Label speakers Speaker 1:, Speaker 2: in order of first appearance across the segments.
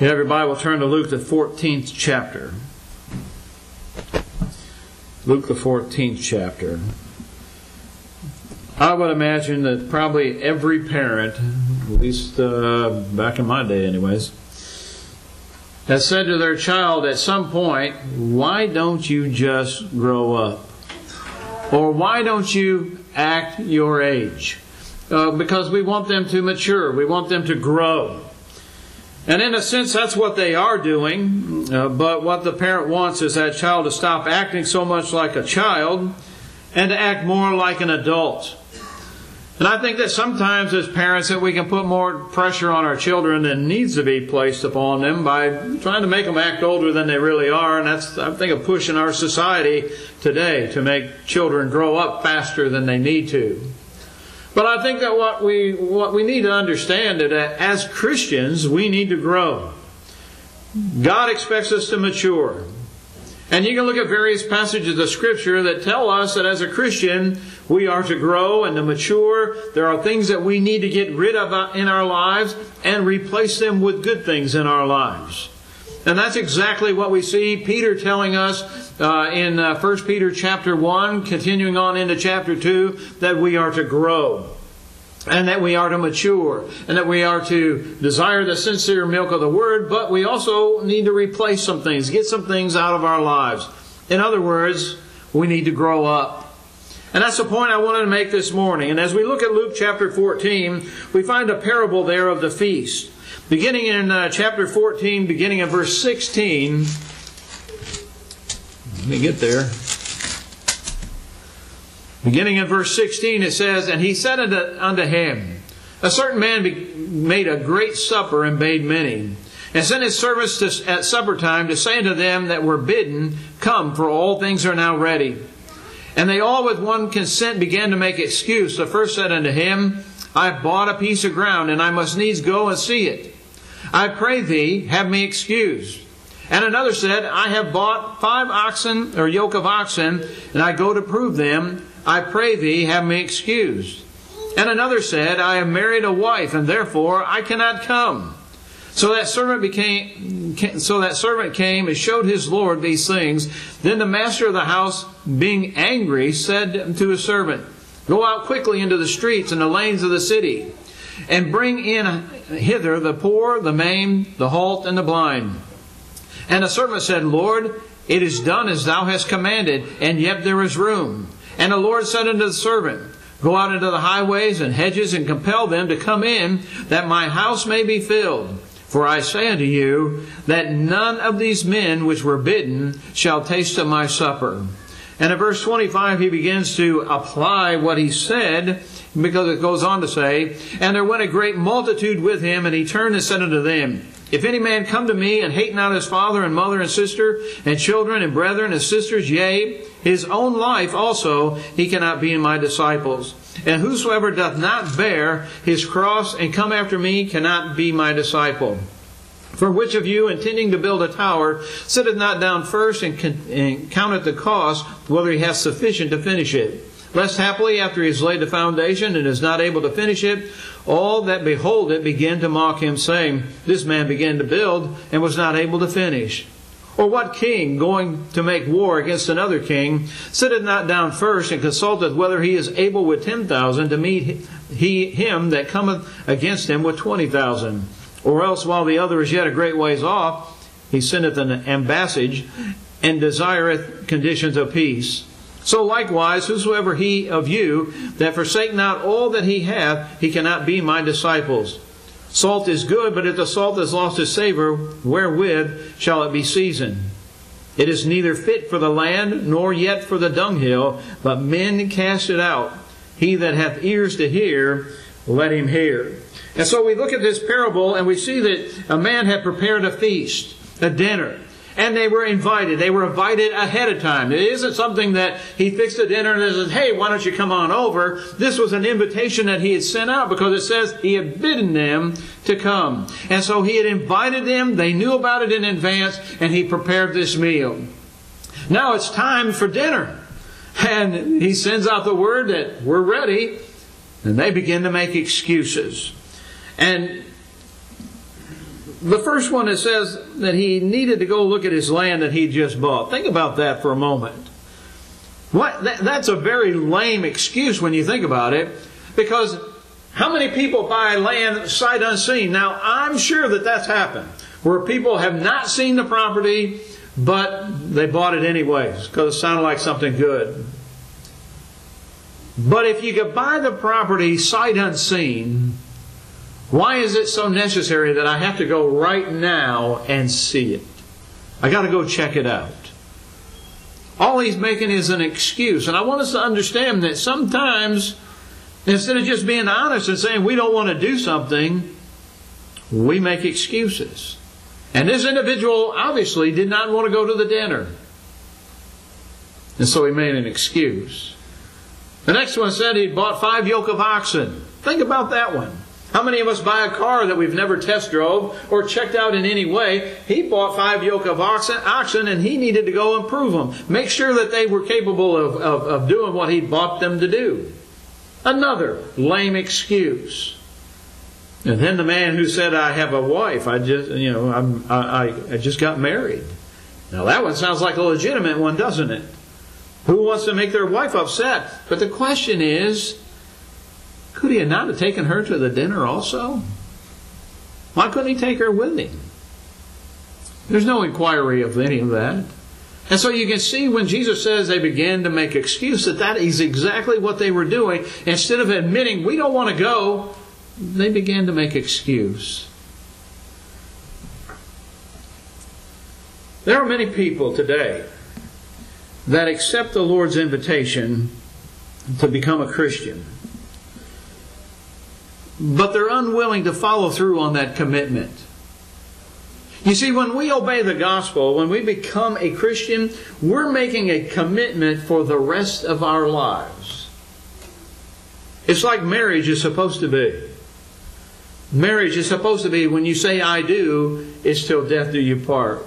Speaker 1: You have your Bible, turn to Luke, the 14th chapter. Luke, the 14th chapter. I would imagine that probably every parent, at least uh, back in my day, anyways, has said to their child at some point, Why don't you just grow up? Or why don't you act your age? Uh, because we want them to mature, we want them to grow. And in a sense, that's what they are doing. Uh, but what the parent wants is that child to stop acting so much like a child and to act more like an adult. And I think that sometimes as parents that we can put more pressure on our children than needs to be placed upon them by trying to make them act older than they really are. And that's, I think, a push in our society today to make children grow up faster than they need to. But I think that what we, what we need to understand is that as Christians, we need to grow. God expects us to mature. And you can look at various passages of Scripture that tell us that as a Christian, we are to grow and to mature. There are things that we need to get rid of in our lives and replace them with good things in our lives. And that's exactly what we see Peter telling us uh, in uh, 1 Peter chapter 1, continuing on into chapter 2, that we are to grow and that we are to mature, and that we are to desire the sincere milk of the Word, but we also need to replace some things, get some things out of our lives. In other words, we need to grow up. And that's the point I wanted to make this morning. And as we look at Luke chapter 14, we find a parable there of the feast. Beginning in uh, chapter 14, beginning in verse 16. Let me get there. Beginning in verse 16, it says, And he said unto him, A certain man made a great supper and bade many, and sent his servants to, at supper time to say unto them that were bidden, Come, for all things are now ready. And they all with one consent began to make excuse. The first said unto him, I have bought a piece of ground, and I must needs go and see it. I pray thee, have me excused. And another said, I have bought five oxen, or yoke of oxen, and I go to prove them. I pray thee, have me excused. And another said, I have married a wife, and therefore I cannot come. So that servant became, so that servant came and showed his lord these things. Then the master of the house, being angry, said to his servant, Go out quickly into the streets and the lanes of the city, and bring in hither the poor, the maimed, the halt, and the blind. And the servant said, Lord, it is done as thou hast commanded, and yet there is room. And the Lord said unto the servant, Go out into the highways and hedges and compel them to come in, that my house may be filled. For I say unto you, that none of these men which were bidden shall taste of my supper. And in verse 25, he begins to apply what he said, because it goes on to say, And there went a great multitude with him, and he turned and said unto them, if any man come to me and hate not his father and mother and sister and children and brethren and sisters, yea, his own life also, he cannot be in my disciples. And whosoever doth not bear his cross and come after me cannot be my disciple. For which of you, intending to build a tower, sitteth not down first and, counteth the cost, whether he hath sufficient to finish it? Lest happily, after he has laid the foundation and is not able to finish it, all that behold it begin to mock him, saying, This man began to build and was not able to finish. Or what king, going to make war against another king, sitteth not down first and consulteth whether he is able with ten thousand to meet he him that cometh against him with twenty thousand? Or else, while the other is yet a great ways off, he sendeth an ambassage and desireth conditions of peace. So likewise, whosoever he of you that forsake not all that he hath, he cannot be my disciples. Salt is good, but if the salt has lost its savor, wherewith shall it be seasoned? It is neither fit for the land, nor yet for the dunghill, but men cast it out. He that hath ears to hear, let him hear. And so we look at this parable and we see that a man had prepared a feast, a dinner. And they were invited. They were invited ahead of time. It isn't something that he fixed a dinner and says, hey, why don't you come on over? This was an invitation that he had sent out because it says he had bidden them to come. And so he had invited them. They knew about it in advance and he prepared this meal. Now it's time for dinner. And he sends out the word that we're ready. And they begin to make excuses. And The first one it says that he needed to go look at his land that he just bought. Think about that for a moment. What that, that's a very lame excuse when you think about it, because how many people buy land sight unseen? Now I'm sure that that's happened, where people have not seen the property, but they bought it anyways because it sounded like something good. But if you could buy the property sight unseen, why is it so necessary that I have to go right now and see it? I got to go check it out. All he's making is an excuse. And I want us to understand that sometimes, instead of just being honest and saying we don't want to do something, we make excuses. And this individual obviously did not want to go to the dinner. And so he made an excuse. The next one said he'd bought five yoke of oxen. Think about that one. How many of us buy a car that we've never test drove or checked out in any way? He bought five yoke of oxen, oxen and he needed to go improve them. Make sure that they were capable of, of, of doing what he bought them to do. Another lame excuse. And then the man who said, I have a wife, I just, you know, I'm, I, I just got married. Now that one sounds like a legitimate one, doesn't it? Who wants to make their wife upset? But the question is, could he not have taken her to the dinner also? Why couldn't he take her with him? There's no inquiry of any of that. And so you can see when Jesus says they began to make excuse that that is exactly what they were doing. Instead of admitting we don't want to go, they began to make excuse. There are many people today that accept the Lord's invitation to become a Christian but they're unwilling to follow through on that commitment. You see, when we obey the gospel, when we become a Christian, we're making a commitment for the rest of our lives. It's like marriage is supposed to be. Marriage is supposed to be when you say I do, it's till death do you part.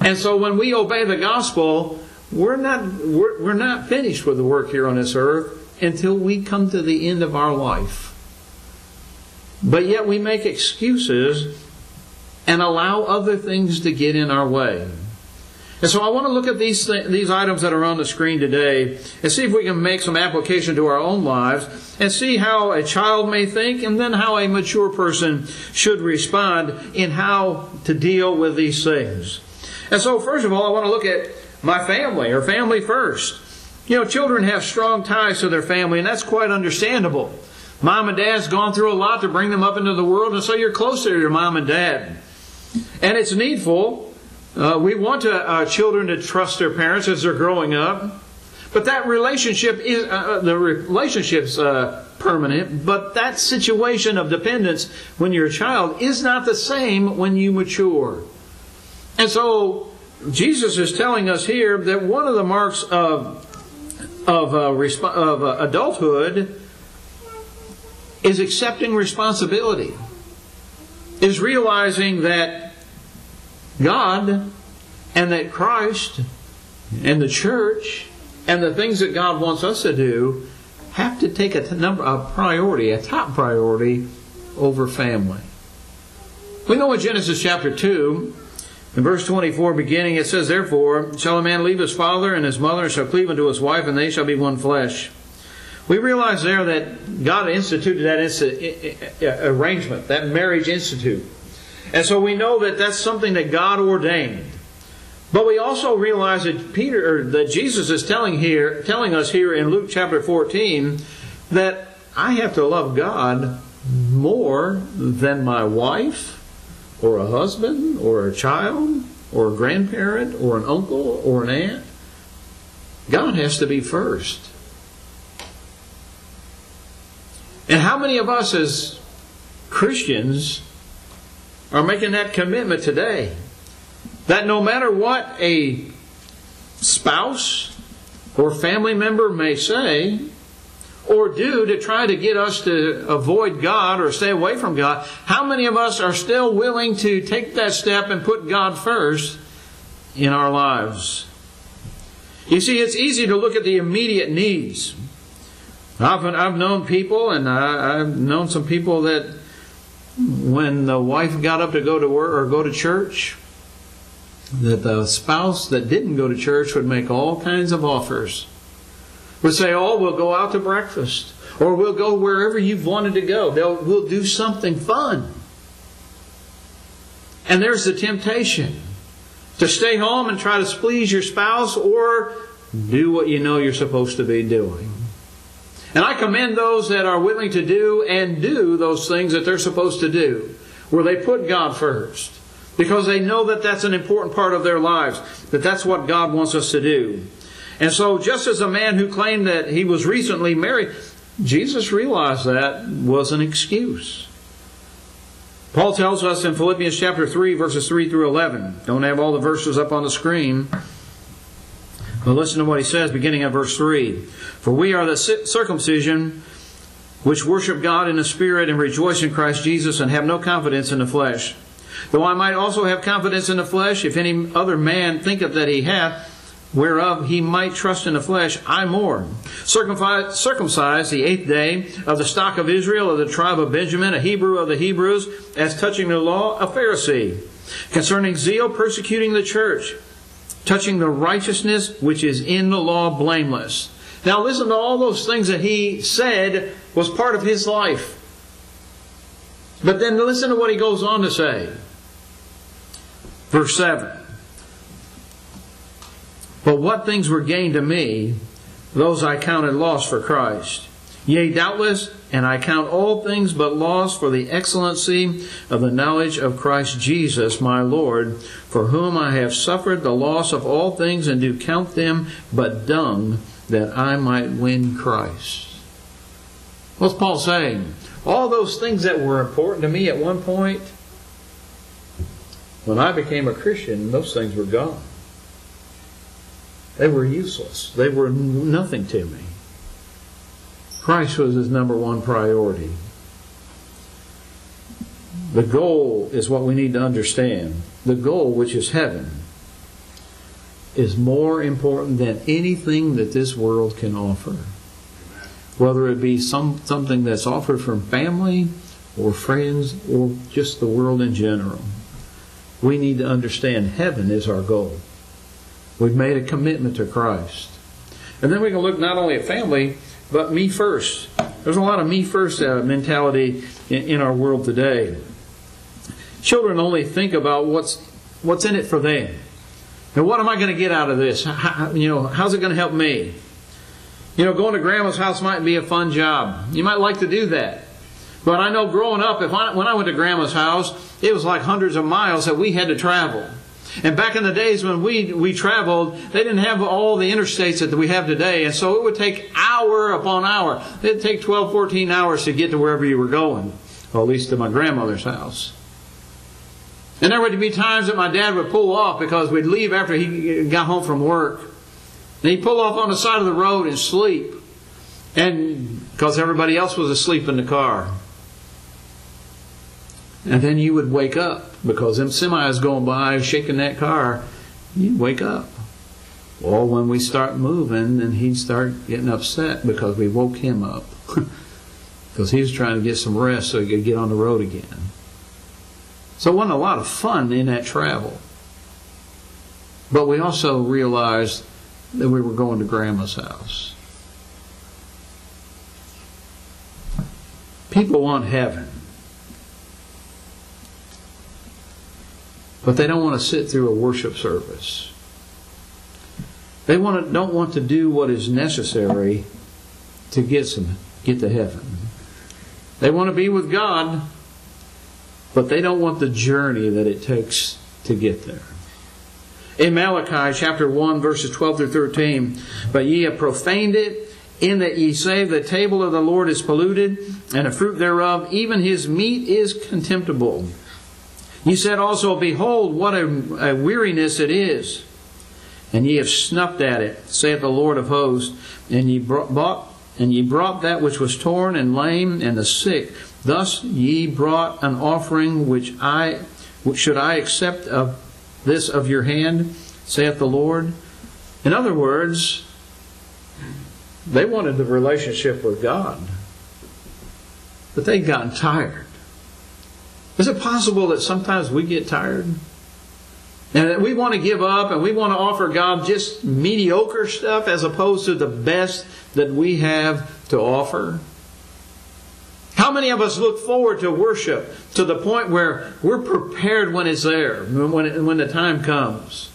Speaker 1: And so when we obey the gospel, we're not, we're, we're not finished with the work here on this earth until we come to the end of our life. But yet we make excuses and allow other things to get in our way. And so I want to look at these th- these items that are on the screen today and see if we can make some application to our own lives and see how a child may think and then how a mature person should respond in how to deal with these things. And so first of all, I want to look at my family or family first. You know, children have strong ties to their family and that's quite understandable. Mom and dad's gone through a lot to bring them up into the world, and so you're closer to your mom and dad. And it's needful. Uh, we want to, uh, children to trust their parents as they're growing up. But that relationship is, uh, uh the relationship's uh, permanent, but that situation of dependence when you're a child is not the same when you mature. And so, Jesus is telling us here that one of the marks of, of, uh, resp- of adulthood is accepting responsibility, is realizing that God and that Christ and the church and the things that God wants us to do have to take a number a priority, a top priority over family. We know in Genesis chapter 2, in verse 24 beginning, it says, Therefore shall a man leave his father and his mother and shall cleave unto his wife, and they shall be one flesh. We realize there that God instituted that uh, arrangement, that marriage institute. And so we know that that's something that God ordained. But we also realize that Peter that Jesus is telling here telling us here in Luke chapter 14 that I have to love God more than my wife or a husband or a child or a grandparent or an uncle or an aunt. God has to be first. And how many of us as Christians are making that commitment today? That no matter what a spouse or family member may say or do to try to get us to avoid God or stay away from God, how many of us are still willing to take that step and put God first in our lives? You see, it's easy to look at the immediate needs Often I've known people, and I, have known some people that when the wife got up to go to work or go to church, that the spouse that didn't go to church would make all kinds of offers. Would say, "Oh, we'll go out to breakfast, or we'll go wherever you've wanted to go. They'll, we'll do something fun." And there's the temptation to stay home and try to please your spouse, or do what you know you're supposed to be doing. And I commend those that are willing to do and do those things that they're supposed to do, where they put God first, because they know that that's an important part of their lives, that that's what God wants us to do. And so, just as a man who claimed that he was recently married, Jesus realized that was an excuse. Paul tells us in Philippians chapter 3, verses 3 through 11. Don't have all the verses up on the screen. But listen to what he says beginning at verse 3. For we are the circumcision which worship God in the Spirit and rejoice in Christ Jesus and have no confidence in the flesh. Though I might also have confidence in the flesh, if any other man thinketh that he hath, whereof he might trust in the flesh, I more. Circumcised the eighth day of the stock of Israel, of the tribe of Benjamin, a Hebrew of the Hebrews, as touching the law, a Pharisee. Concerning zeal, persecuting the church touching the righteousness which is in the law blameless. Now listen to all those things that he said was part of his life. But then listen to what he goes on to say. Verse 7. But what things were gained to me, those I counted loss for Christ. Yea, doubtless, and I count all things but loss for the excellency of the knowledge of Christ Jesus my Lord, for whom I have suffered the loss of all things, and do count them but dung, that I might win Christ. What's Paul saying? All those things that were important to me at one point, when I became a Christian, those things were gone. They were useless. They were nothing to me. Christ was his number one priority. The goal is what we need to understand. The goal, which is heaven, is more important than anything that this world can offer. Whether it be some, something that's offered from family or friends or just the world in general. We need to understand heaven is our goal. We've made a commitment to Christ. And then we can look not only at family, but me first. There's a lot of me first uh, mentality in, in, our world today. Children only think about what's what's in it for them. Now, what am I going to get out of this? How, you know, how's it going to help me? You know, going to grandma's house might be a fun job. You might like to do that. But I know growing up, if I, when I went to grandma's house, it was like hundreds of miles that we had to travel. And back in the days when we, we traveled, they didn't have all the interstates that we have today. And so it would take hour upon hour. It'd take 12, 14 hours to get to wherever you were going. Or at least to my grandmother's house. And there would be times that my dad would pull off because we'd leave after he got home from work. And he'd pull off on the side of the road and sleep. And because everybody else was asleep in the car. And then you would wake up because them semis going by shaking that car. You'd wake up. Well, when we start moving, then he'd start getting upset because we woke him up. because he was trying to get some rest so he could get on the road again. So it wasn't a lot of fun in that travel. But we also realized that we were going to Grandma's house. People want heaven. But they don't want to sit through a worship service. They want to, don't want to do what is necessary to get some get to heaven. They want to be with God, but they don't want the journey that it takes to get there. In Malachi chapter 1 verses 12 through 13, but ye have profaned it in that ye say the table of the Lord is polluted, and the fruit thereof, even his meat is contemptible. He said also, Behold, what a, a weariness it is. And ye have snuffed at it, saith the Lord of hosts, and ye brought, bought, and ye brought that which was torn and lame and the sick. Thus ye brought an offering which I should I accept of this of your hand, saith the Lord. In other words, they wanted the relationship with God, but they'd gotten tired. Is it possible that sometimes we get tired? And that we want to give up and we want to offer God just mediocre stuff as opposed to the best that we have to offer? How many of us look forward to worship to the point where we're prepared when it's there, when, it, when the time comes?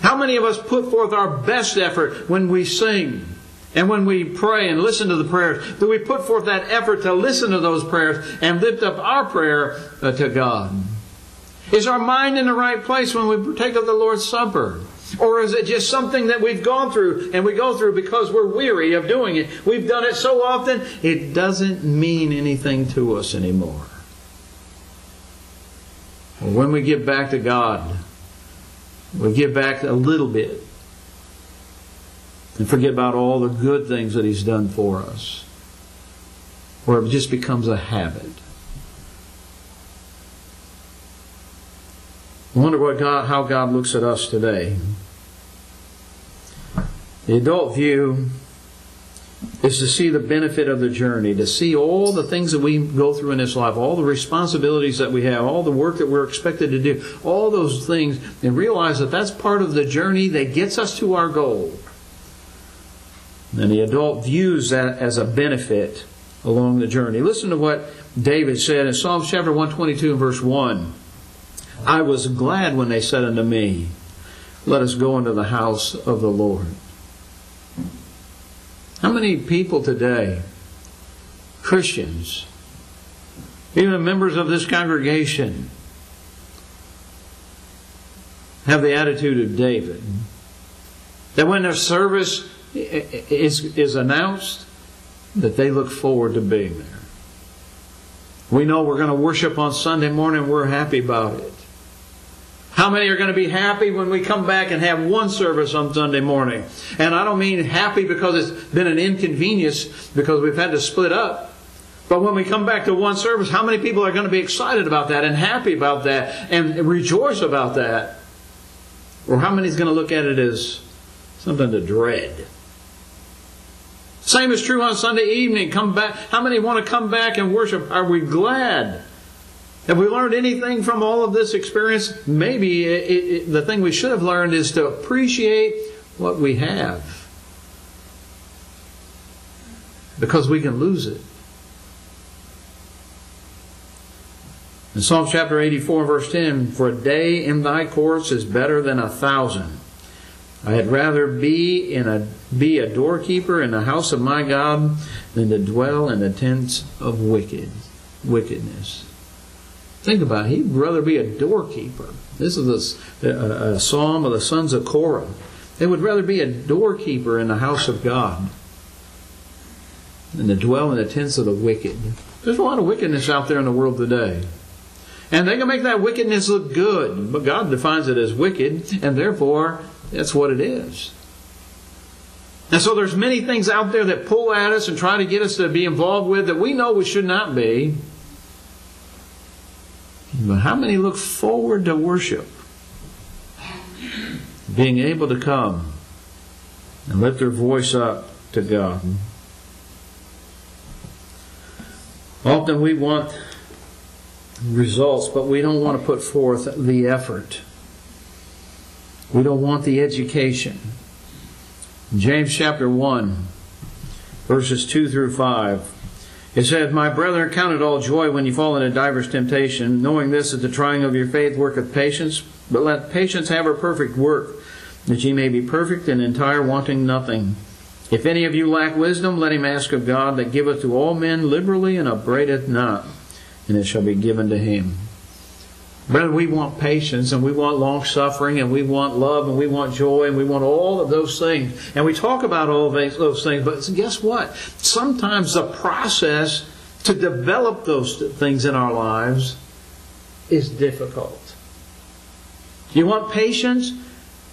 Speaker 1: How many of us put forth our best effort when we sing and when we pray and listen to the prayers? Do we put forth that effort to listen to those prayers and lift up our prayer uh, to God? Is our mind in the right place when we partake of the Lord's Supper? Or is it just something that we've gone through and we go through because we're weary of doing it? We've done it so often, it doesn't mean anything to us anymore. When we get back to God, we give back a little bit and forget about all the good things that He's done for us, where it just becomes a habit. I wonder what God, how God looks at us today. The adult view is to see the benefit of the journey, to see all the things that we go through in this life, all the responsibilities that we have, all the work that we're expected to do, all those things, and realize that that's part of the journey that gets us to our goal. And the adult views that as a benefit along the journey. Listen to what David said in Psalms chapter 122 and verse 1. I was glad when they said unto me, Let us go into the house of the Lord. How many people today, Christians, even members of this congregation, have the attitude of David? That when their service is, is announced, that they look forward to being there. We know we're going to worship on Sunday morning, we're happy about it. How many are going to be happy when we come back and have one service on Sunday morning? And I don't mean happy because it's been an inconvenience because we've had to split up. But when we come back to one service, how many people are going to be excited about that and happy about that and rejoice about that? Or how many is going to look at it as something to dread? Same is true on Sunday evening. Come back. How many want to come back and worship? Are we glad? Have we learned anything from all of this experience? Maybe it, it, the thing we should have learned is to appreciate what we have. Because we can lose it. In Psalm chapter 84, verse 10, For a day in thy courts is better than a thousand. I had rather be in a be a doorkeeper in the house of my God than to dwell in the tents of wicked wickedness. Think about it. He'd rather be a doorkeeper. This is a, a, a psalm of the sons of Korah. They would rather be a doorkeeper in the house of God than to dwell in the tents of the wicked. There's a lot of wickedness out there in the world today. And they can make that wickedness look good, but God defines it as wicked, and therefore that's what it is. And so there's many things out there that pull at us and try to get us to be involved with that we know we should not be. But how many look forward to worship? Being able to come and lift their voice up to God. Often we want results, but we don't want to put forth the effort. We don't want the education. James chapter 1, verses 2 through 5. It says, My brethren, count it all joy when you fall into divers temptation, knowing this that the trying of your faith worketh patience, but let patience have her perfect work, that ye may be perfect and entire, wanting nothing. If any of you lack wisdom, let him ask of God, that giveth to all men liberally and upbraideth not, and it shall be given to him. Brother, we want patience and we want long suffering and we want love and we want joy and we want all of those things. And we talk about all of those things, but guess what? Sometimes the process to develop those things in our lives is difficult. You want patience?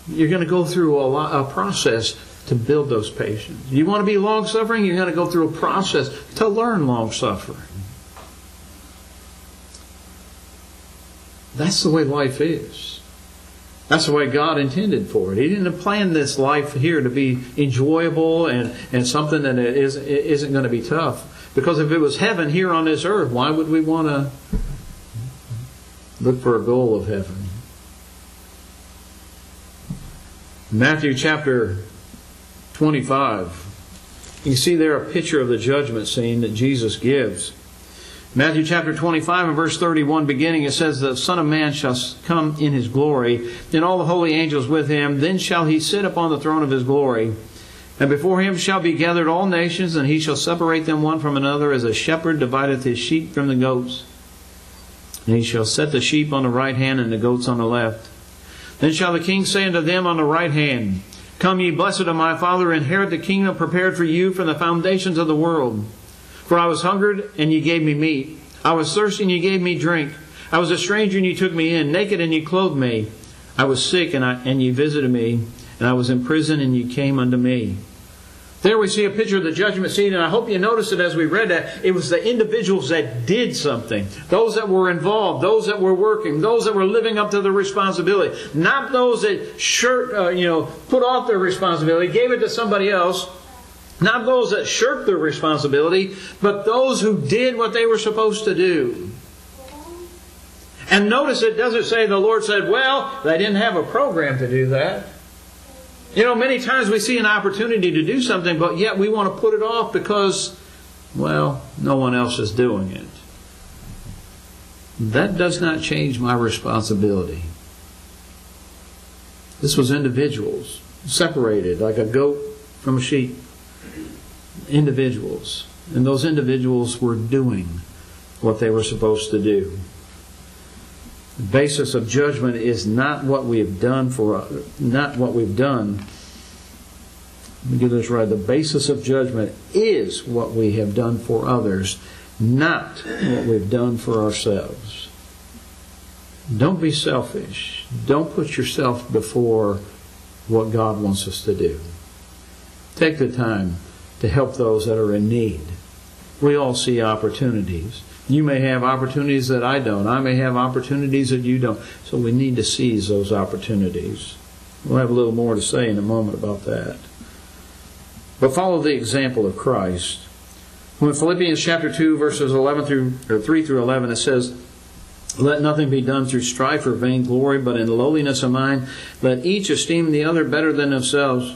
Speaker 1: You're going to go through a, lot, a process to build those patience. You want to be long suffering? You're going to go through a process to learn long suffering. That's the way life is. That's the way God intended for it. He didn't plan this life here to be enjoyable and, and something that is, isn't going to be tough. Because if it was heaven here on this earth, why would we want to look for a goal of heaven? Matthew chapter 25. You see there a picture of the judgment scene that Jesus gives. Matthew chapter 25 and verse 31 beginning it says the son of man shall come in his glory and all the holy angels with him. Then shall he sit upon the throne of his glory. And before him shall be gathered all nations and he shall separate them one from another as a shepherd divideth his sheep from the goats. And he shall set the sheep on the right hand and the goats on the left. Then shall the king say unto them on the right hand come ye blessed of my father inherit the kingdom prepared for you from the foundations of the world for I was hungered, and ye gave me meat. I was thirsty, and ye gave me drink. I was a stranger, and ye took me in. Naked, and ye clothed me. I was sick, and, I, and ye visited me. And I was in prison, and ye came unto me. There we see a picture of the judgment seat, and I hope you noticed it as we read that. It was the individuals that did something, those that were involved, those that were working, those that were living up to their responsibility, not those that shirt, uh, you know, put off their responsibility, gave it to somebody else, not those that shirked their responsibility, but those who did what they were supposed to do. And notice it doesn't say the Lord said, well, they didn't have a program to do that. You know, many times we see an opportunity to do something, but yet we want to put it off because, well, no one else is doing it. That does not change my responsibility. This was individuals, separated like a goat from a sheep individuals. And those individuals were doing what they were supposed to do. The basis of judgment is not what we have done for not what we've done. Let me get this right. The basis of judgment is what we have done for others, not what we've done for ourselves. Don't be selfish. Don't put yourself before what God wants us to do. Take the time to help those that are in need. We all see opportunities. You may have opportunities that I don't. I may have opportunities that you don't. So we need to seize those opportunities. We'll have a little more to say in a moment about that. But follow the example of Christ. When Philippians chapter 2 verses 11 through or 3 through 11 it says let nothing be done through strife or vainglory, but in lowliness of mind, let each esteem the other better than themselves.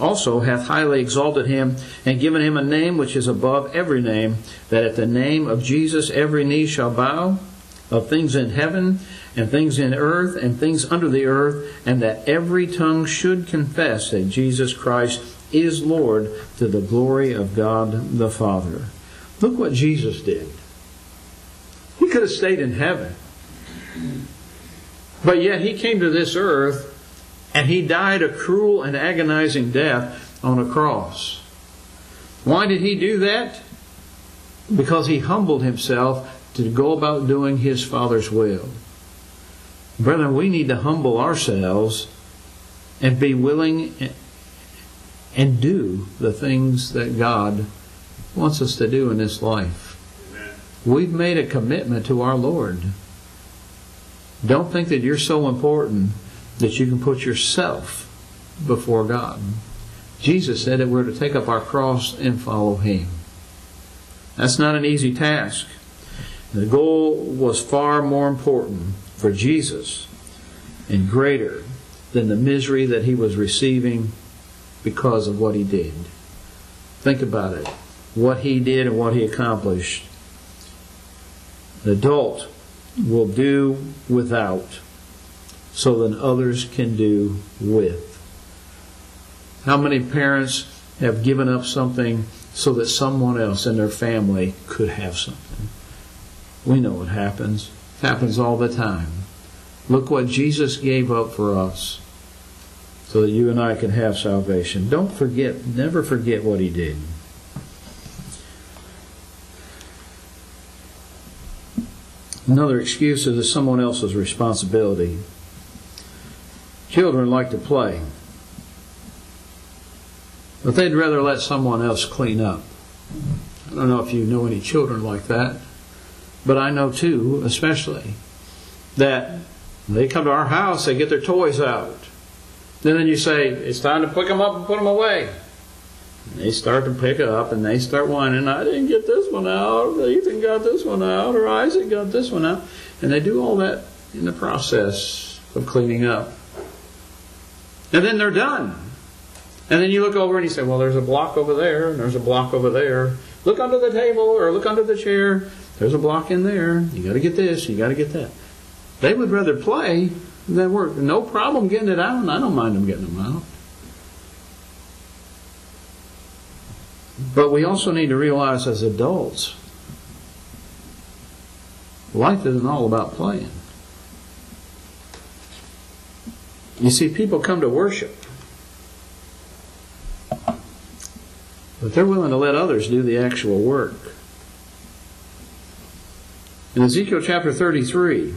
Speaker 1: also hath highly exalted him and given him a name which is above every name, that at the name of Jesus every knee shall bow, of things in heaven and things in earth and things under the earth, and that every tongue should confess that Jesus Christ is Lord to the glory of God the Father. Look what Jesus did. He could have stayed in heaven. But yet he came to this earth and he died a cruel and agonizing death on a cross. Why did he do that? Because he humbled himself to go about doing his Father's will. Brethren, we need to humble ourselves and be willing and do the things that God wants us to do in this life. We've made a commitment to our Lord. Don't think that you're so important that you can put yourself before God. Jesus said that we're to take up our cross and follow Him. That's not an easy task. The goal was far more important for Jesus and greater than the misery that he was receiving because of what he did. Think about it. What he did and what he accomplished. An adult will do without so that others can do with. How many parents have given up something so that someone else in their family could have something? We know it happens. It happens all the time. Look what Jesus gave up for us so that you and I can have salvation. Don't forget, never forget what he did. Another excuse is someone else's responsibility. Children like to play, but they'd rather let someone else clean up. I don't know if you know any children like that, but I know two, especially, that they come to our house, they get their toys out. And then you say, it's time to pick them up and put them away. And they start to pick up and they start whining, I didn't get this one out, Ethan got this one out, or Isaac got this one out. And they do all that in the process of cleaning up. And then they're done. And then you look over and you say, well, there's a block over there, and there's a block over there. Look under the table or look under the chair. There's a block in there. You got to get this, you got to get that. They would rather play than work. No problem getting it out, and I don't mind them getting them out. But we also need to realize as adults, life isn't all about playing. You see, people come to worship, but they're willing to let others do the actual work. In Ezekiel chapter 33,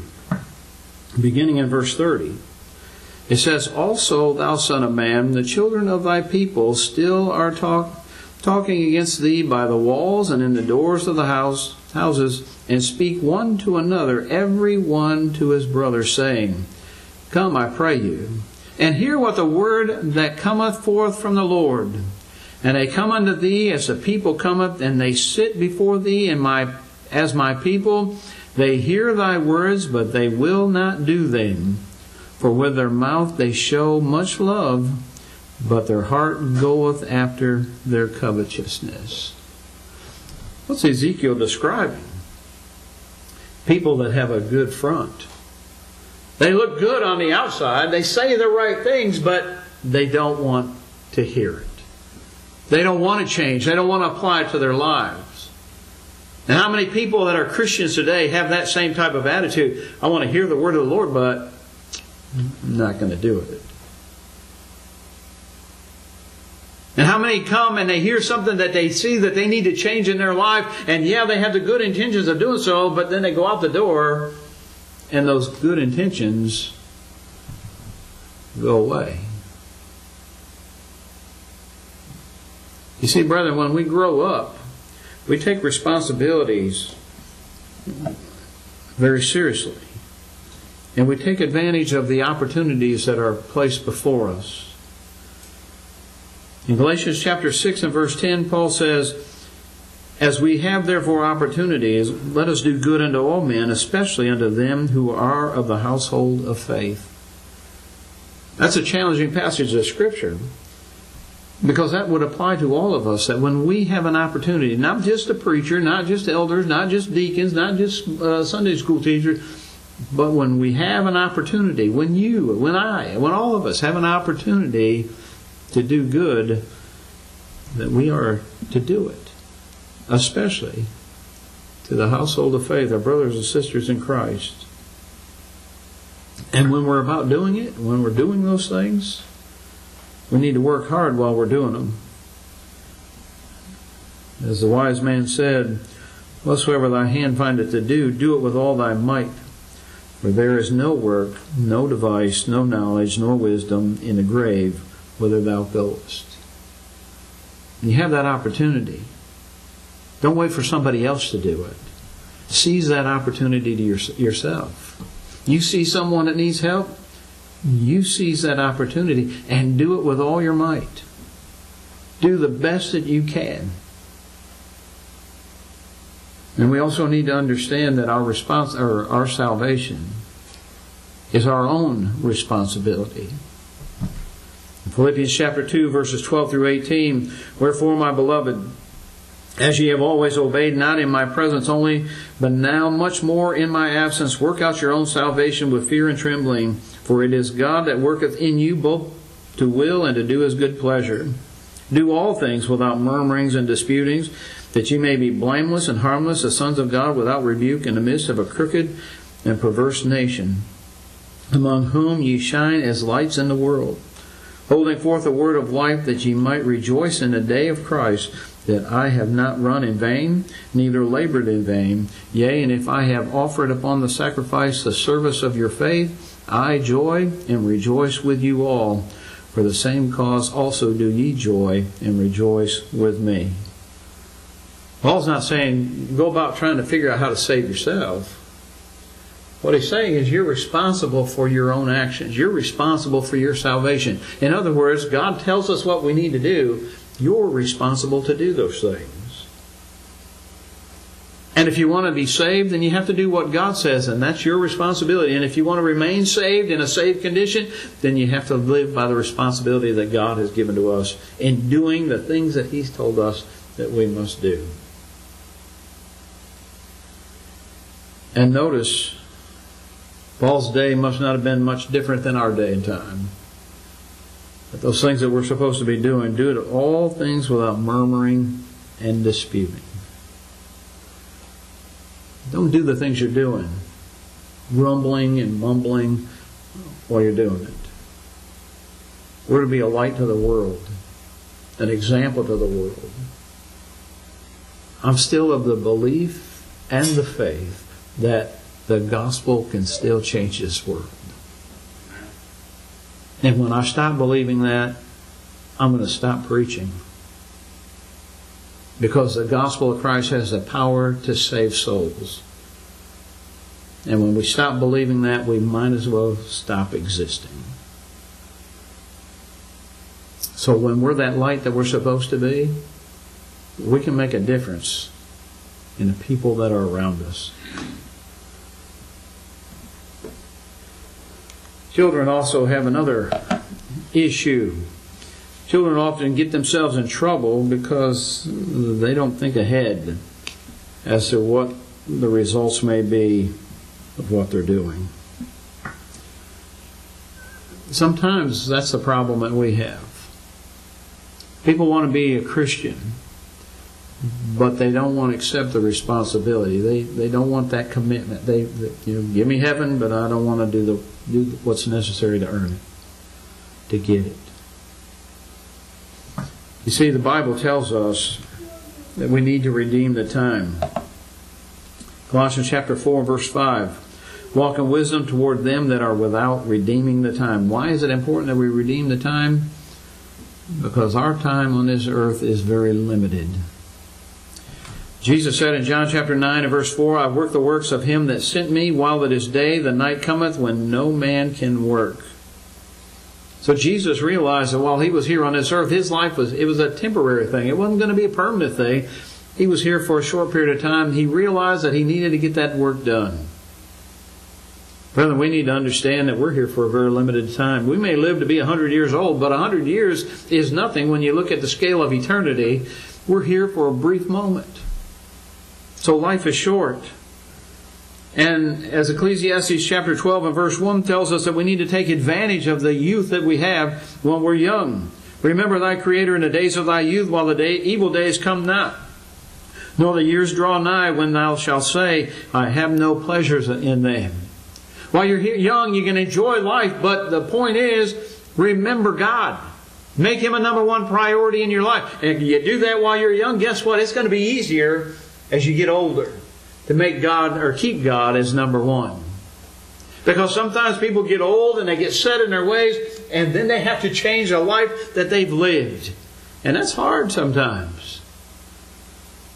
Speaker 1: beginning in verse 30, it says, Also, thou son of man, the children of thy people still are talk, talking against thee by the walls and in the doors of the house, houses, and speak one to another, every one to his brother, saying, Come, I pray you, and hear what the word that cometh forth from the Lord. And they come unto thee as the people cometh, and they sit before thee in my as my people. They hear thy words, but they will not do them. For with their mouth they show much love, but their heart goeth after their covetousness. What's Ezekiel describing? People that have a good front. They look good on the outside, they say the right things, but they don't want to hear it. They don't want to change, they don't want to apply it to their lives. And how many people that are Christians today have that same type of attitude? I want to hear the word of the Lord, but I'm not going to do it. And how many come and they hear something that they see that they need to change in their life, and yeah, they have the good intentions of doing so, but then they go out the door and those good intentions go away. You see, brethren, when we grow up, we take responsibilities very seriously. And we take advantage of the opportunities that are placed before us. In Galatians chapter 6 and verse 10, Paul says, As we have therefore opportunities, let us do good unto all men, especially unto them who are of the household of faith. That's a challenging passage of Scripture because that would apply to all of us that when we have an opportunity, not just a preacher, not just elders, not just deacons, not just uh, Sunday school teachers, but when we have an opportunity, when you, when I, when all of us have an opportunity to do good, that we are to do it, especially to the household of faith, our brothers and sisters in Christ. And when we're about doing it, when we're doing those things, we need to work hard while we're doing them. As the wise man said, Whatsoever thy hand findeth to do, do it with all thy might. For there is no work, no device, no knowledge, nor wisdom in the grave whither thou goest. You have that opportunity. Don't wait for somebody else to do it. Seize that opportunity to your, yourself. You see someone that needs help, you seize that opportunity and do it with all your might. Do the best that you can. And we also need to understand that our response or our salvation is our own responsibility. In Philippians chapter 2 verses 12 through 18, wherefore my beloved as ye have always obeyed, not in my presence only, but now much more in my absence, work out your own salvation with fear and trembling, for it is God that worketh in you both to will and to do his good pleasure. Do all things without murmurings and disputings, that ye may be blameless and harmless, as sons of God without rebuke, in the midst of a crooked and perverse nation, among whom ye shine as lights in the world holding forth a word of life, that ye might rejoice in the day of Christ, that I have not run in vain, neither labored in vain. Yea, and if I have offered upon the sacrifice the service of your faith, I joy and rejoice with you all. For the same cause also do ye joy and rejoice with me. Paul's not saying go about trying to figure out how to save yourself. What he's saying is you're responsible for your own actions. You're responsible for your salvation. In other words, God tells us what we need to do. You're responsible to do those things. And if you want to be saved, then you have to do what God says, and that's your responsibility. And if you want to remain saved in a saved condition, then you have to live by the responsibility that God has given to us in doing the things that He's told us that we must do. And notice, Paul's day must not have been much different than our day and time. But those things that we're supposed to be doing, do it all things without murmuring and disputing. Don't do the things you're doing, grumbling and mumbling while you're doing it. We're to be a light to the world, an example to the world. I'm still of the belief and the faith that the gospel can still change this world. And when I stop believing that, I'm going to stop preaching. Because the gospel of Christ has the power to save souls. And when we stop believing that, we might as well stop existing. So when we're that light that we're supposed to be, we can make a difference in the people that are around us. Children also have another issue. Children often get themselves in trouble because they don't think ahead as to what the results may be of what they're doing. Sometimes that's the problem that we have. People want to be a Christian, but they don't want to accept the responsibility. They they don't want that commitment. They, they you know, give me heaven, but I don't want to do the do what's necessary to earn it, to get it. You see, the Bible tells us that we need to redeem the time. Colossians chapter 4, verse 5. Walk in wisdom toward them that are without redeeming the time. Why is it important that we redeem the time? Because our time on this earth is very limited. Jesus said in John chapter 9 and verse 4, I work the works of him that sent me while it is day, the night cometh when no man can work. So Jesus realized that while he was here on this earth, his life was it was a temporary thing. It wasn't going to be a permanent thing. He was here for a short period of time. He realized that he needed to get that work done. Brother, we need to understand that we're here for a very limited time. We may live to be 100 years old, but 100 years is nothing when you look at the scale of eternity. We're here for a brief moment. So life is short. And as Ecclesiastes chapter 12 and verse 1 tells us that we need to take advantage of the youth that we have when we're young. Remember thy Creator in the days of thy youth while the day, evil days come not. Nor the years draw nigh when thou shalt say, I have no pleasures in them. While you're young, you can enjoy life, but the point is, remember God. Make Him a number one priority in your life. And if you do that while you're young, guess what? It's going to be easier as you get older to make God or keep God as number one. Because sometimes people get old and they get set in their ways and then they have to change a life that they've lived. And that's hard sometimes.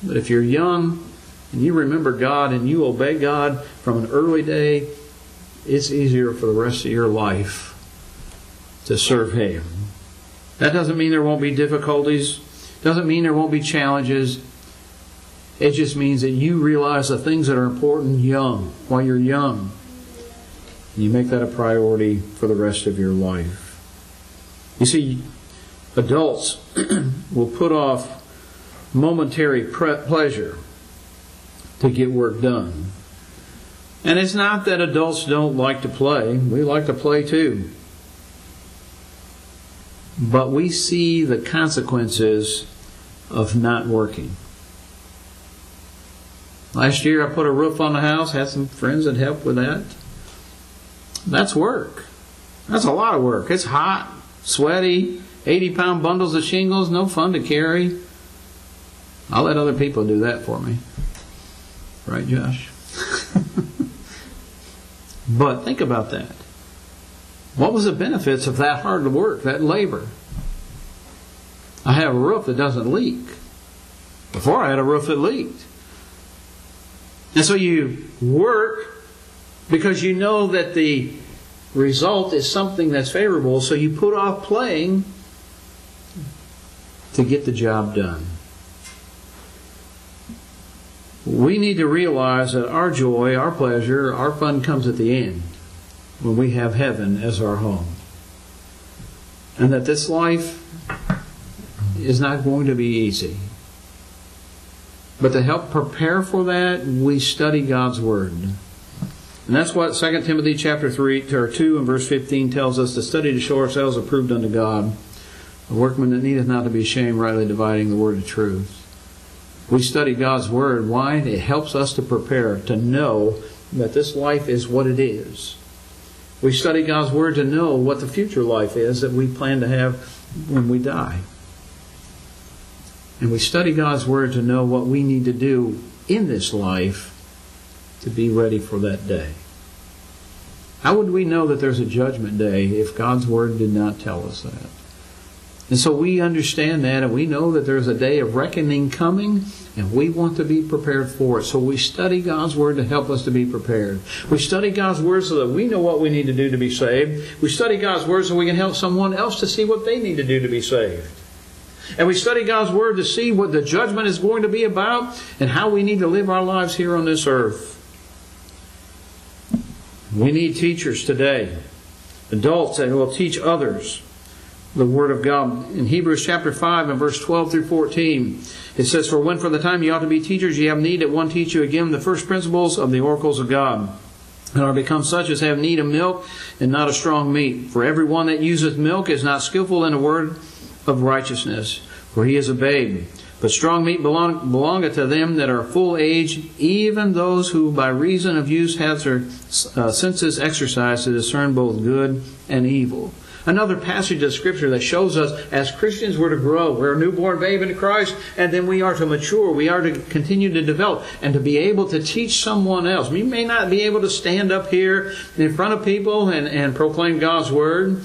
Speaker 1: But if you're young and you remember God and you obey God from an early day, it's easier for the rest of your life to serve Him. That doesn't mean there won't be difficulties, doesn't mean there won't be challenges. It just means that you realize the things that are important young, while you're young. You make that a priority for the rest of your life. You see, adults will put off momentary pleasure to get work done. And it's not that adults don't like to play, we like to play too. But we see the consequences of not working. Last year I put a roof on the house, had some friends that helped with that. That's work. That's a lot of work. It's hot, sweaty, 80 pound bundles of shingles, no fun to carry. I'll let other people do that for me. Right, Josh? but think about that. What was the benefits of that hard work, that labor? I have a roof that doesn't leak. Before I had a roof that leaked. And so you work because you know that the result is something that's favorable, so you put off playing to get the job done. We need to realize that our joy, our pleasure, our fun comes at the end when we have heaven as our home. And that this life is not going to be easy. But to help prepare for that, we study God's Word. And that's what 2 Timothy chapter 3 or 2 and verse 15 tells us to study to show ourselves approved unto God, a workman that needeth not to be ashamed, rightly dividing the word of truth. We study God's Word. Why? It helps us to prepare, to know that this life is what it is. We study God's Word to know what the future life is that we plan to have when we die. And we study God's Word to know what we need to do in this life to be ready for that day. How would we know that there's a judgment day if God's Word did not tell us that? And so we understand that and we know that there's a day of reckoning coming and we want to be prepared for it. So we study God's Word to help us to be prepared. We study God's Word so that we know what we need to do to be saved. We study God's Word so we can help someone else to see what they need to do to be saved. And we study God's Word to see what the judgment is going to be about and how we need to live our lives here on this earth. We need teachers today, adults that will teach others the Word of God. In Hebrews chapter 5 and verse 12 through 14, it says, For when for the time ye ought to be teachers, ye have need that one teach you again the first principles of the oracles of God, and are become such as have need of milk and not of strong meat. For every one that useth milk is not skillful in the word of righteousness, for he is a babe. But strong meat belong, belongeth to them that are full age, even those who by reason of use have their uh, senses exercised to discern both good and evil. Another passage of Scripture that shows us as Christians we're to grow. We're a newborn babe in Christ, and then we are to mature. We are to continue to develop and to be able to teach someone else. We may not be able to stand up here in front of people and, and proclaim God's Word.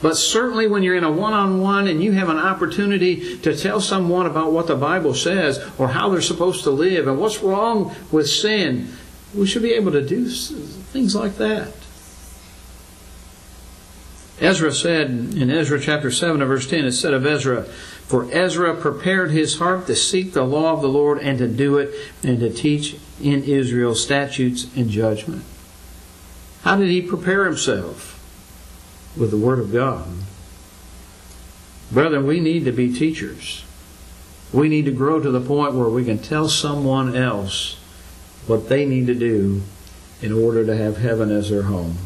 Speaker 1: But certainly when you're in a one-on-one and you have an opportunity to tell someone about what the Bible says or how they're supposed to live and what's wrong with sin, we should be able to do things like that. Ezra said in Ezra chapter 7 and verse 10, it said of Ezra, For Ezra prepared his heart to seek the law of the Lord and to do it and to teach in Israel statutes and judgment. How did he prepare himself? With the Word of God. Brethren, we need to be teachers. We need to grow to the point where we can tell someone else what they need to do in order to have heaven as their home.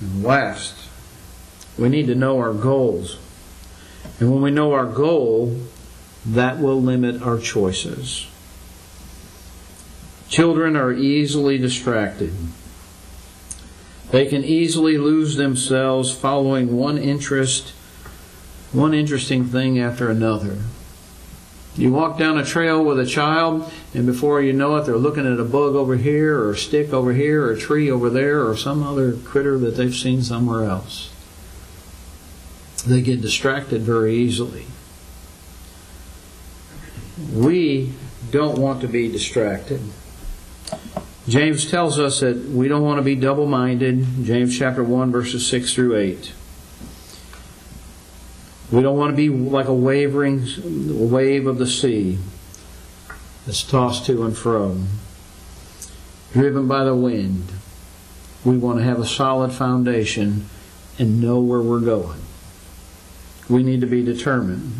Speaker 1: And last, we need to know our goals. And when we know our goal, that will limit our choices. Children are easily distracted. They can easily lose themselves following one interest, one interesting thing after another. You walk down a trail with a child, and before you know it, they're looking at a bug over here, or a stick over here, or a tree over there, or some other critter that they've seen somewhere else. They get distracted very easily. We don't want to be distracted. James tells us that we don't want to be double minded. James chapter 1, verses 6 through 8. We don't want to be like a wavering wave of the sea that's tossed to and fro, driven by the wind. We want to have a solid foundation and know where we're going. We need to be determined.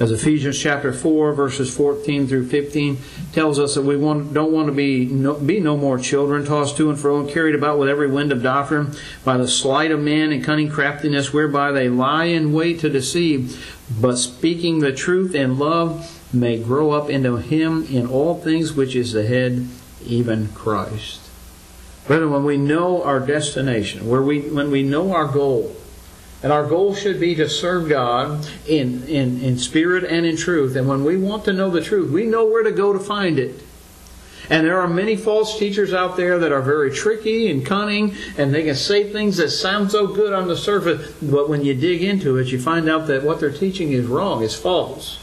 Speaker 1: As Ephesians chapter 4, verses 14 through 15 tells us that we want, don't want to be no, be no more children, tossed to and fro and carried about with every wind of doctrine by the sleight of men and cunning craftiness whereby they lie in wait to deceive, but speaking the truth in love may grow up into him in all things which is the head, even Christ. Brethren, when we know our destination, where we, when we know our goal, And our goal should be to serve God in, in, in spirit and in truth. And when we want to know the truth, we know where to go to find it. And there are many false teachers out there that are very tricky and cunning, and they can say things that sound so good on the surface, but when you dig into it, you find out that what they're teaching is wrong, it's false.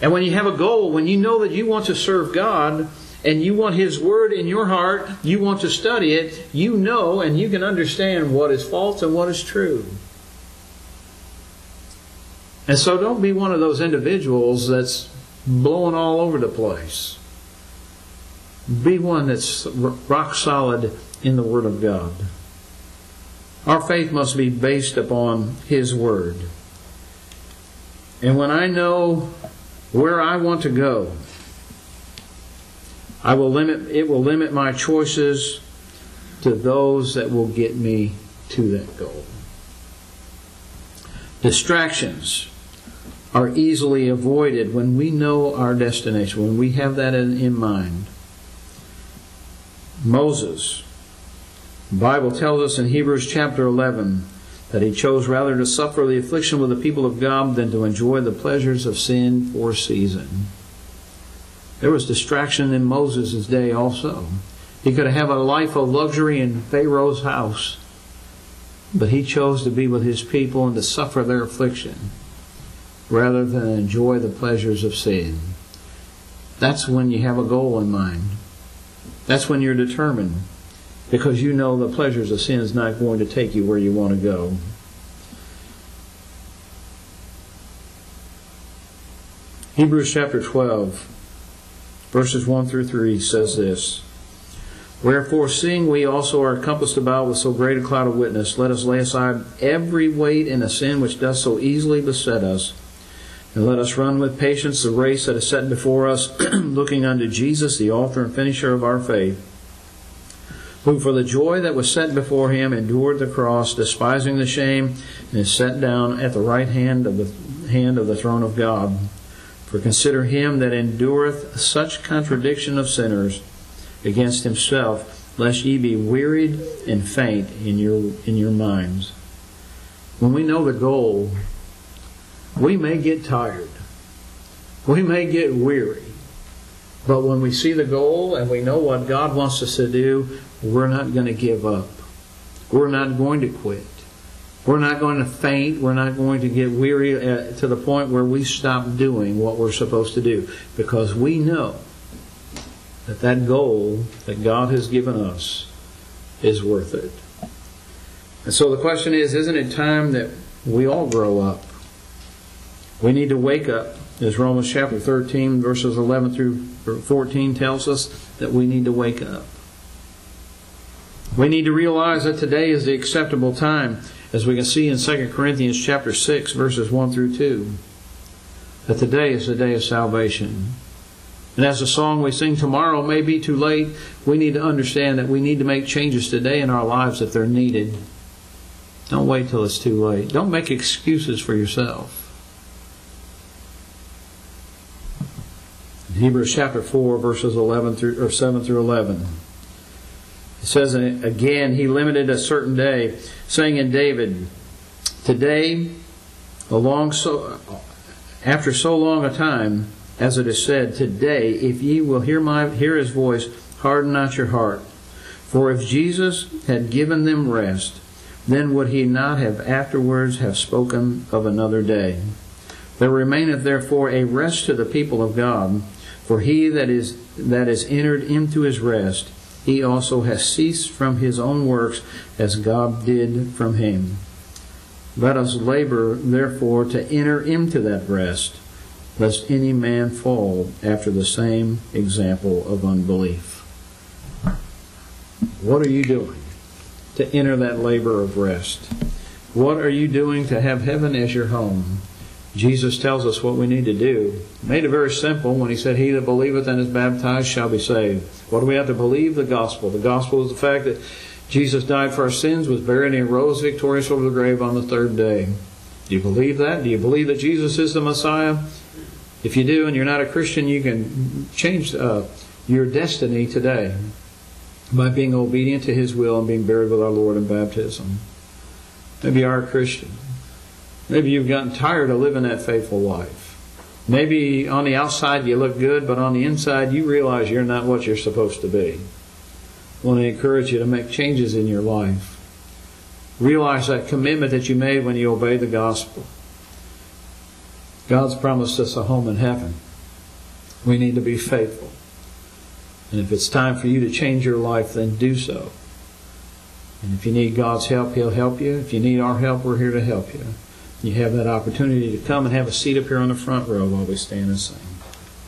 Speaker 1: And when you have a goal, when you know that you want to serve God, and you want His Word in your heart, you want to study it, you know and you can understand what is false and what is true. And so don't be one of those individuals that's blowing all over the place. Be one that's rock solid in the Word of God. Our faith must be based upon His Word. And when I know where I want to go, I will limit it will limit my choices to those that will get me to that goal. Distractions are easily avoided when we know our destination, when we have that in, in mind. Moses, the Bible tells us in Hebrews chapter 11 that he chose rather to suffer the affliction with the people of God than to enjoy the pleasures of sin for a season. There was distraction in Moses' day also. He could have a life of luxury in Pharaoh's house, but he chose to be with his people and to suffer their affliction rather than enjoy the pleasures of sin. That's when you have a goal in mind. That's when you're determined because you know the pleasures of sin is not going to take you where you want to go. Hebrews chapter 12 verses 1 through 3 says this Wherefore, seeing we also are compassed about with so great a cloud of witness, let us lay aside every weight and a sin which does so easily beset us, and let us run with patience the race that is set before us, looking unto Jesus, the author and finisher of our faith, who for the joy that was set before him endured the cross, despising the shame, and is set down at the right hand of the hand of the throne of God. For consider him that endureth such contradiction of sinners against himself, lest ye be wearied and faint in your in your minds. When we know the goal, we may get tired. We may get weary. But when we see the goal and we know what God wants us to do, we're not going to give up. We're not going to quit. We're not going to faint. We're not going to get weary uh, to the point where we stop doing what we're supposed to do because we know that that goal that God has given us is worth it. And so the question is isn't it time that we all grow up? We need to wake up, as Romans chapter 13, verses 11 through 14 tells us that we need to wake up. We need to realize that today is the acceptable time as we can see in 2 Corinthians chapter 6 verses 1 through 2 that today is the day of salvation. And as the song we sing tomorrow may be too late, we need to understand that we need to make changes today in our lives if they're needed. Don't wait till it's too late. Don't make excuses for yourself. In Hebrews chapter 4 verses 11 through or 7 through 11 it says again, he limited a certain day, saying in David, Today, along so, after so long a time, as it is said, Today, if ye will hear, my, hear his voice, harden not your heart. For if Jesus had given them rest, then would he not have afterwards have spoken of another day. There remaineth therefore a rest to the people of God, for he that is that is entered into his rest, he also has ceased from his own works as God did from him. Let us labor, therefore, to enter into that rest, lest any man fall after the same example of unbelief. What are you doing to enter that labor of rest? What are you doing to have heaven as your home? Jesus tells us what we need to do. He made it very simple when he said, He that believeth and is baptized shall be saved. What do we have to believe? The gospel. The gospel is the fact that Jesus died for our sins, was buried, and rose victorious over the grave on the third day. Do you believe that? Do you believe that Jesus is the Messiah? If you do and you're not a Christian, you can change uh, your destiny today by being obedient to his will and being buried with our Lord in baptism. Maybe you are a Christian. Maybe you've gotten tired of living that faithful life. Maybe on the outside you look good, but on the inside you realize you're not what you're supposed to be. I want to encourage you to make changes in your life. Realize that commitment that you made when you obeyed the gospel. God's promised us a home in heaven. We need to be faithful. And if it's time for you to change your life, then do so. And if you need God's help, He'll help you. If you need our help, we're here to help you. You have that opportunity to come and have a seat up here on the front row while we stand and sing.